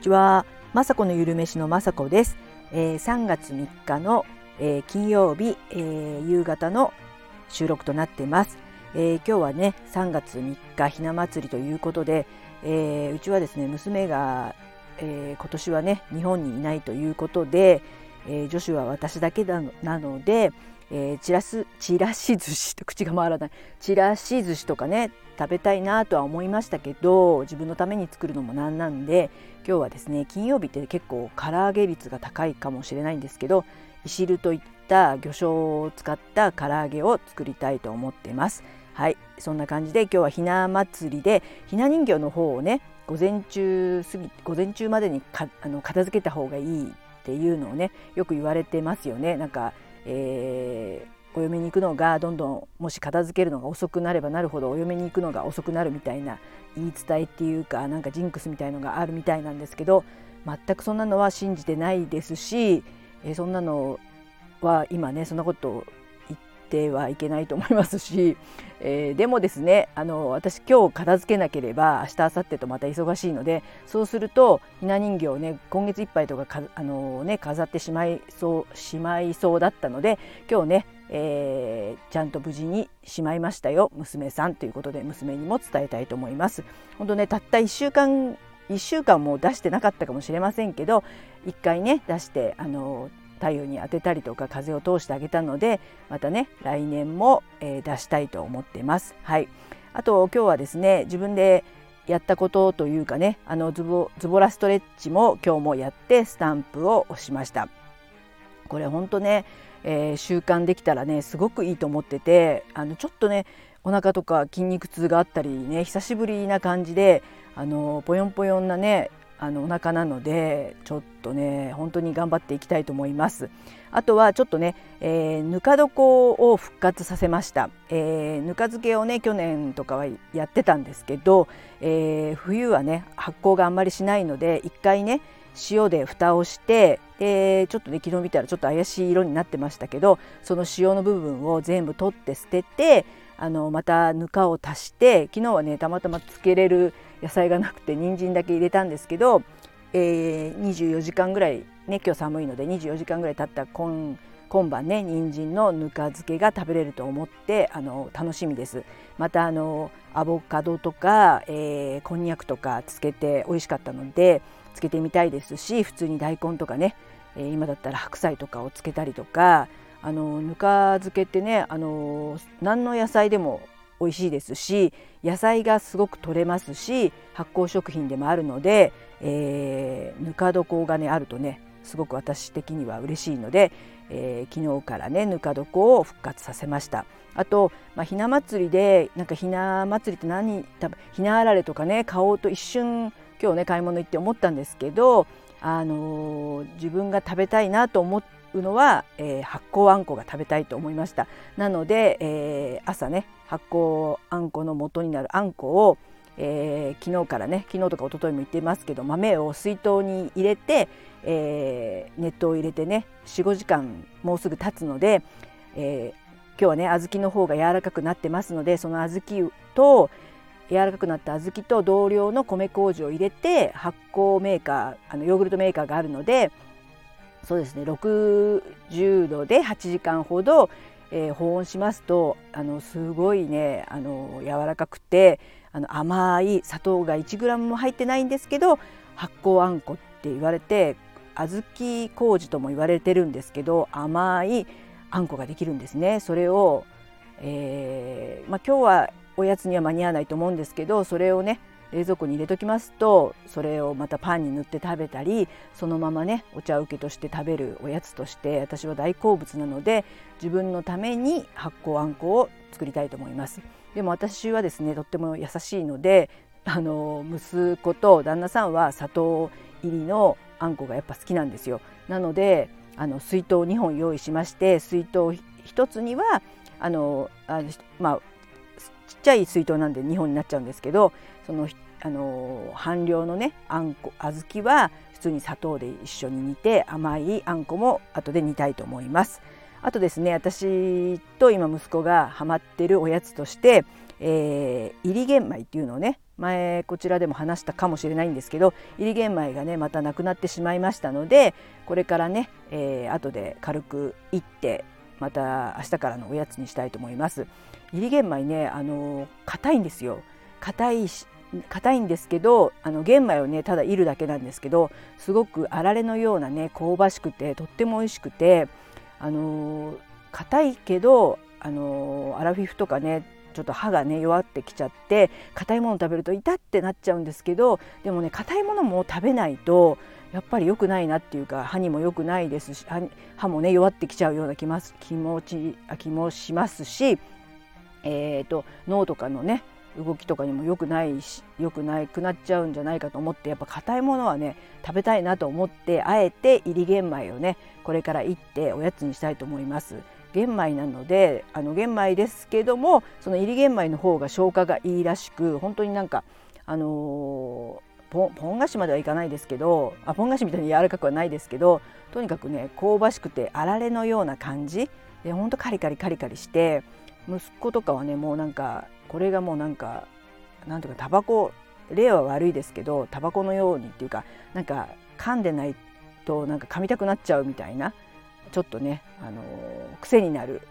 ちは。まさこのゆるめしのまさこです。えー、3月3日の、えー、金曜日、えー、夕方の収録となっています。えー、今日はね3月3日ひな祭りということで、えー、うちはですね娘が、えー、今年はね日本にいないということで、えー、女子は私だけなので、えー、チラスチラシ寿司と口が回らないチラシ寿司とかね食べたいなとは思いましたけど自分のために作るのもなんなんで今日はですね金曜日って結構唐揚げ率が高いかもしれないんですけどいしるといった魚醤を使った唐揚げを作りたいと思ってます。はいそんな感じで今日はひな祭りでひな人形の方をね午前中過ぎ午前中までにかあの片付けた方がいいっていうのをねよく言われてますよね。なんかえー、お嫁に行くのがどんどんもし片付けるのが遅くなればなるほどお嫁に行くのが遅くなるみたいな言い伝えっていうかなんかジンクスみたいのがあるみたいなんですけど全くそんなのは信じてないですし、えー、そんなのは今ねそんなことてはいけないと思いますし、えー、でもですねあの私今日片付けなければ明日明後日とまた忙しいのでそうするとひな人形をね今月いっぱいとかかあの、ね、飾ってしまいそうしまいそうだったので今日ね、えー、ちゃんと無事にしまいましたよ娘さんということで娘にも伝えたいと思います。本当ねたった1週間1週間も出してなかったかもしれませんけど1回ね出してあの太陽に当てたりとか風を通してあげたのでまたね来年も、えー、出したいと思ってます。はい、あと今日はですね自分でやったことというかねあのズボズボラストレッチも今日もやってスタンプを押しました。これほんとね、えー、習慣できたらねすごくいいと思っててあのちょっとねお腹とか筋肉痛があったりね久しぶりな感じであのぽよんぽよんなねあのお腹なのでちょっとね本当に頑張っていきたいと思います。あとはちょっとね、えー、ぬか床を復活させました、えー、ぬか漬けをね去年とかはやってたんですけど、えー、冬はね発酵があんまりしないので一回ね塩で蓋をしてでちょっとね昨日見たらちょっと怪しい色になってましたけどその塩の部分を全部取って捨ててあのまたぬかを足して昨日はねたまたまつけれる野菜がなくて人参だけ入れたんですけど、えー、24時間ぐらいね今日寒いので24時間ぐらい経った今今晩ね人参のぬか漬けが食べれると思ってあの楽しみです。またあのアボカドとか、えー、こんにゃくとかつけて美味しかったのでつけてみたいですし普通に大根とかね、えー、今だったら白菜とかをつけたりとかあのぬか漬けってねあの何の野菜でも美味しいですし野菜がすごく取れますし発酵食品でもあるので、えー、ぬか床がねあるとねすごく私的には嬉しいので、えー、昨日からねぬか床を復活させました。あと、まあ、ひな祭りでなんかひな祭りって何多分ひなあられとかね買おうと一瞬今日ね買い物行って思ったんですけど、あのー、自分が食べたいなと思うのは、えー、発酵あんこが食べたいと思いました。なので、えー、朝ね発酵あんこの元になるあんこを、えー、昨日からね昨日とか一昨日も言ってますけど豆を水筒に入れて、えー、熱湯を入れてね45時間もうすぐ経つので、えー、今日はね小豆の方が柔らかくなってますのでその小豆と柔らかくなった小豆と同量の米麹を入れて発酵メーカーあのヨーグルトメーカーがあるのでそうですね60度で8時間ほど、えー、保温しますとあのすごいねあの柔らかくてあの甘い砂糖が 1g も入ってないんですけど発酵あんこって言われて小豆麹とも言われてるんですけど甘いあんこができるんですね。それを、えーまあ、今日はおやつには間に合わないと思うんですけどそれをね冷蔵庫に入れときますとそれをまたパンに塗って食べたりそのままねお茶受けとして食べるおやつとして私は大好物なので自分のために発酵あんこを作りたいと思います。でも私はですねとっても優しいのであの息子と旦那さんは砂糖入りのあんこがやっぱ好きなんですよ。なのであの水筒2本用意しまして水筒1つにはあのあまあちっちゃい水筒なんで2本になっちゃうんですけどそのあの半量のねあんこ小豆は普通に砂糖で一緒に煮て甘いあんこも後で煮たいと思います。あとですね私と今息子がハマってるおやつとして、えー、入り玄米っていうのをね前こちらでも話したかもしれないんですけど入り玄米がねまたなくなってしまいましたのでこれからね、えー、後で軽くいってまた明日からのおやつにしたいと思います。入り玄米ねあの硬いんですよ硬いし硬いんですけどあの玄米をねただいるだけなんですけどすごくあられのようなね香ばしくてとっても美味しくてあの硬いけどあのアラフィフとかねちょっと歯がね弱ってきちゃって硬いもの食べると痛ってなっちゃうんですけどでもね硬いものも食べないとやっぱり良くないなっていうか歯にも良くないですし歯もね弱ってきちゃうような気ます気持ち気もしますし、えーと脳とかのね動きとかにも良くないし良くなくなっちゃうんじゃないかと思ってやっぱ硬いものはね食べたいなと思ってあえて入り玄米をねこれからいっておやつにしたいと思います。玄米なのであの玄米ですけどもその入り玄米の方が消化がいいらしく本当になんかあのー、ポン菓子まではいかないですけどあポン菓子みたいに柔らかくはないですけどとにかくね香ばしくてあられのような感じ。でほんとカリカリカリカリして息子とかはねもうなんかこれがもうなんかなんとかタバコ例は悪いですけどタバコのようにっていうかなんか噛んでないとなんか噛みたくなっちゃうみたいなちょっとね、あの癖になる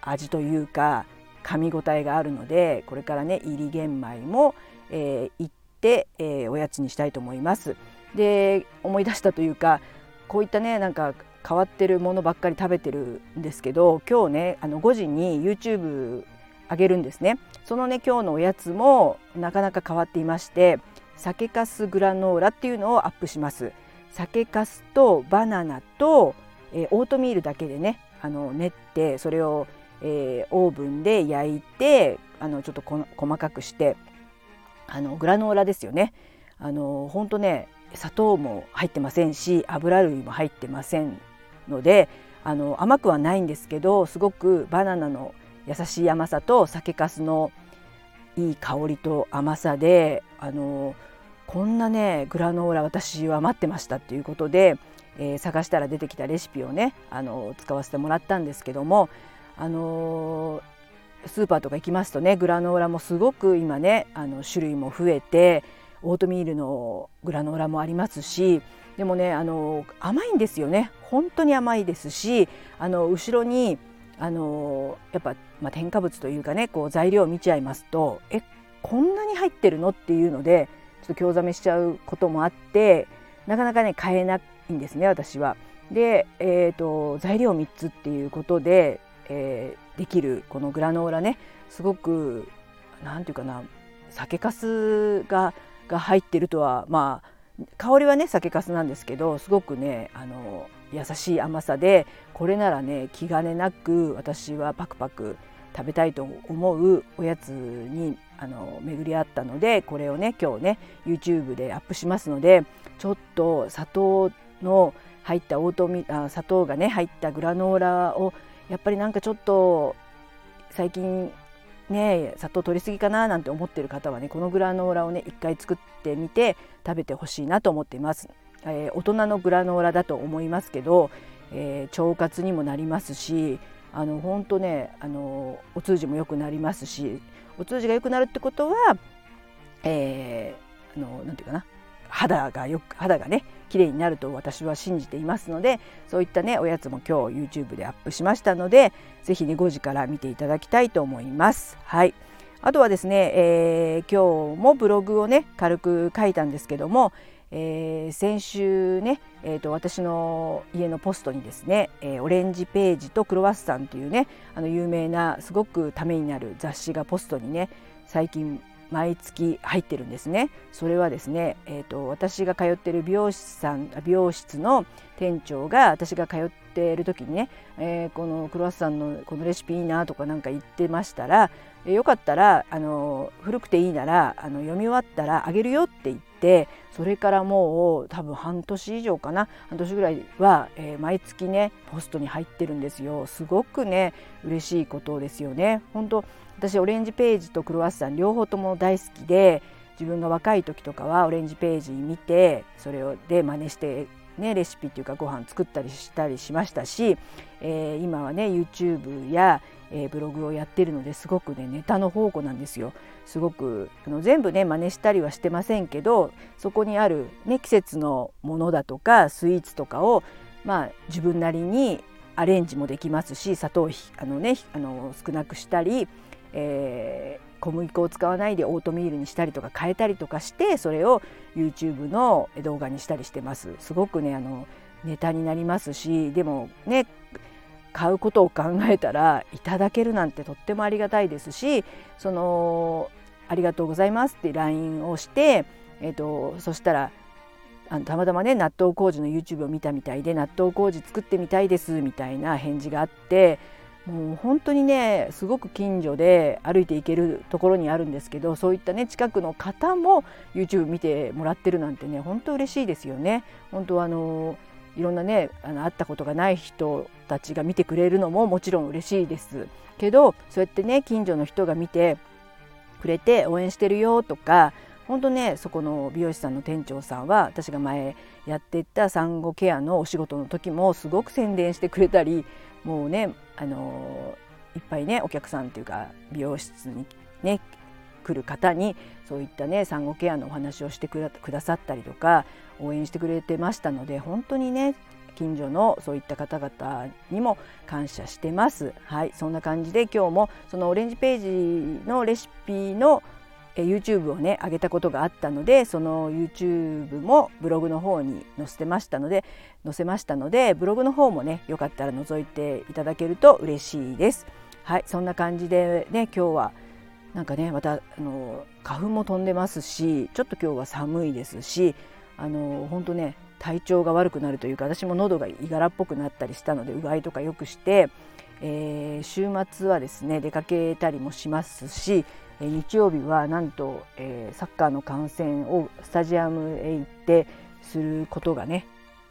味というか噛み応えがあるのでこれからね入り玄米も、えー、行って、えー、おやつにしたいと思います。で思い出したというかこういったねなんか変わってるものばっかり食べてるんですけど今日ねあの5時に YouTube あげるんですねそのね今日のおやつもなかなか変わっていまして酒かすグラノーラっていうのをアップします酒かすとバナナと、えー、オートミールだけでねあの練ってそれを、えー、オーブンで焼いてあのちょっと細かくしてあのグラノーラですよね。あの本当ね砂糖も入ってませんし油類も入ってませんのであの甘くはないんですけどすごくバナナの優しい甘さと酒粕のいい香りと甘さであのこんなねグラノーラ私は待ってましたっていうことで、えー、探したら出てきたレシピをねあの使わせてもらったんですけどもあのスーパーとか行きますとねグラノーラもすごく今ねあの種類も増えてオートミールのグラノーラもありますしでもねあの甘いんですよね本当に甘いですしあの後ろにあのやっぱ、まあ、添加物というかねこう材料を見ちゃいますとえこんなに入ってるのっていうのでちょっと興ざめしちゃうこともあってなかなかね買えないんですね私は。で、えーと、材料3つっていうことで、えー、できるこのグラノーラねすごく何て言うかな酒粕がが入ってるとはまあ香りはね酒粕なんですけどすごくねあの優しい甘さでこれならね気兼ねなく私はパクパク食べたいと思うおやつにあの巡り合ったのでこれをね今日ね YouTube でアップしますのでちょっと砂糖の入ったオートミあ砂糖がね入ったグラノーラをやっぱりなんかちょっと最近ね砂糖取りすぎかななんて思ってる方はねこのグラノーラをね一回作ってみて食べてほしいなと思っています。えー、大人のグラノーラだと思いますけど、えー、腸活にもなりますしあの本当ねあのお通じも良くなりますしお通じが良くなるってことは、えー、あのなんていうかな肌がよく肌がね綺麗になると私は信じていますのでそういったねおやつも今日 YouTube でアップしましたので是非ね5時から見ていただきたいと思います。はいあとはですね、えー、今日もブログをね軽く書いたんですけども、えー、先週ね、えーと、私の家のポストにですね、えー、オレンジページとクロワッサンというねあの有名なすごくためになる雑誌がポストにね最近毎月入ってるんですね。それはですね、えーと、私が通ってる美容師さん美容室の店長が私が通っている時にね、えー、このクロワッサンのこのレシピいいなとかなんか言ってましたら、えー、よかったらあの古くていいならあの読み終わったらあげるよって言ってそれからもう多分半年以上かな。半年ぐらいは、えー、毎月ねポストに入ってるんですよ。すごくね嬉しいことですよね。本当私オレンジページとクロワッサン両方とも大好きで自分が若い時とかはオレンジページ見てそれをで真似してね、レシピっていうかご飯作ったりしたりしましたし、えー、今はね YouTube やえー、ブログをやってるのですごくねネタの宝庫なんですよ。すごくあの全部ね真似したりはしてませんけどそこにある、ね、季節のものだとかスイーツとかを、まあ、自分なりにアレンジもできますし砂糖あの、ね、あの少なくしたり、えー、小麦粉を使わないでオートミールにしたりとか変えたりとかしてそれを YouTube の動画にしたりしてます。すごくねあのネタになりますしでもね買うことを考えたらいただけるなんてとってもありがたいですしそのありがとうございますって LINE をして、えーと、そしたらあのたまたまね納豆麹の YouTube を見たみたいで納豆麹作ってみたいですみたいな返事があってもう本当にねすごく近所で歩いて行けるところにあるんですけどそういったね近くの方も YouTube 見てもらってるなんてね本当嬉しいですよね。本当あのいろんなねあの会ったことがない人たちが見てくれるのももちろん嬉しいですけどそうやってね近所の人が見てくれて応援してるよとか本当ねそこの美容師さんの店長さんは私が前やってた産後ケアのお仕事の時もすごく宣伝してくれたりもうねあのいっぱいねお客さんっていうか美容室にね来る方にそういったね産後ケアのお話をしてくださったりとか応援してくれてましたので本当にね近所のそういった方々にも感謝してます。はい、そんな感じで今日もそのオレンジページのレシピの YouTube をね上げたことがあったのでその YouTube もブログの方に載せてましたので載せましたのでブログの方もねよかったら覗いていただけると嬉しいです。はいそんな感じでね今日はなんかねまたあの花粉も飛んでますしちょっと今日は寒いですしあの本当ね体調が悪くなるというか私も喉がいがらっぽくなったりしたのでうがいとかよくして、えー、週末はですね出かけたりもしますし、日曜日はなんと、えー、サッカーの観戦をスタジアムへ行ってすることがね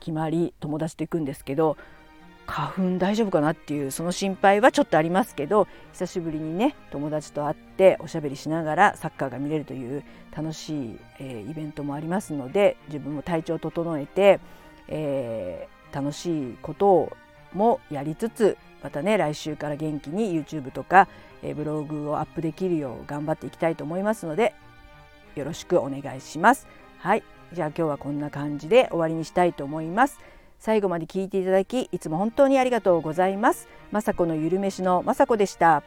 決まり友達と行くんですけど花粉大丈夫かなっていうその心配はちょっとありますけど久しぶりにね友達と会っておしゃべりしながらサッカーが見れるという楽しい、えー、イベントもありますので自分も体調を整えて、えー、楽しいことをもやりつつまたね来週から元気に YouTube とか、えー、ブログをアップできるよう頑張っていきたいと思いますのでよろしくお願いします。はいじゃあ今日はこんな感じで終わりにしたいと思います。最後まで聞いていただきいつも本当にありがとうございます。雅子のゆるめしの雅子でした。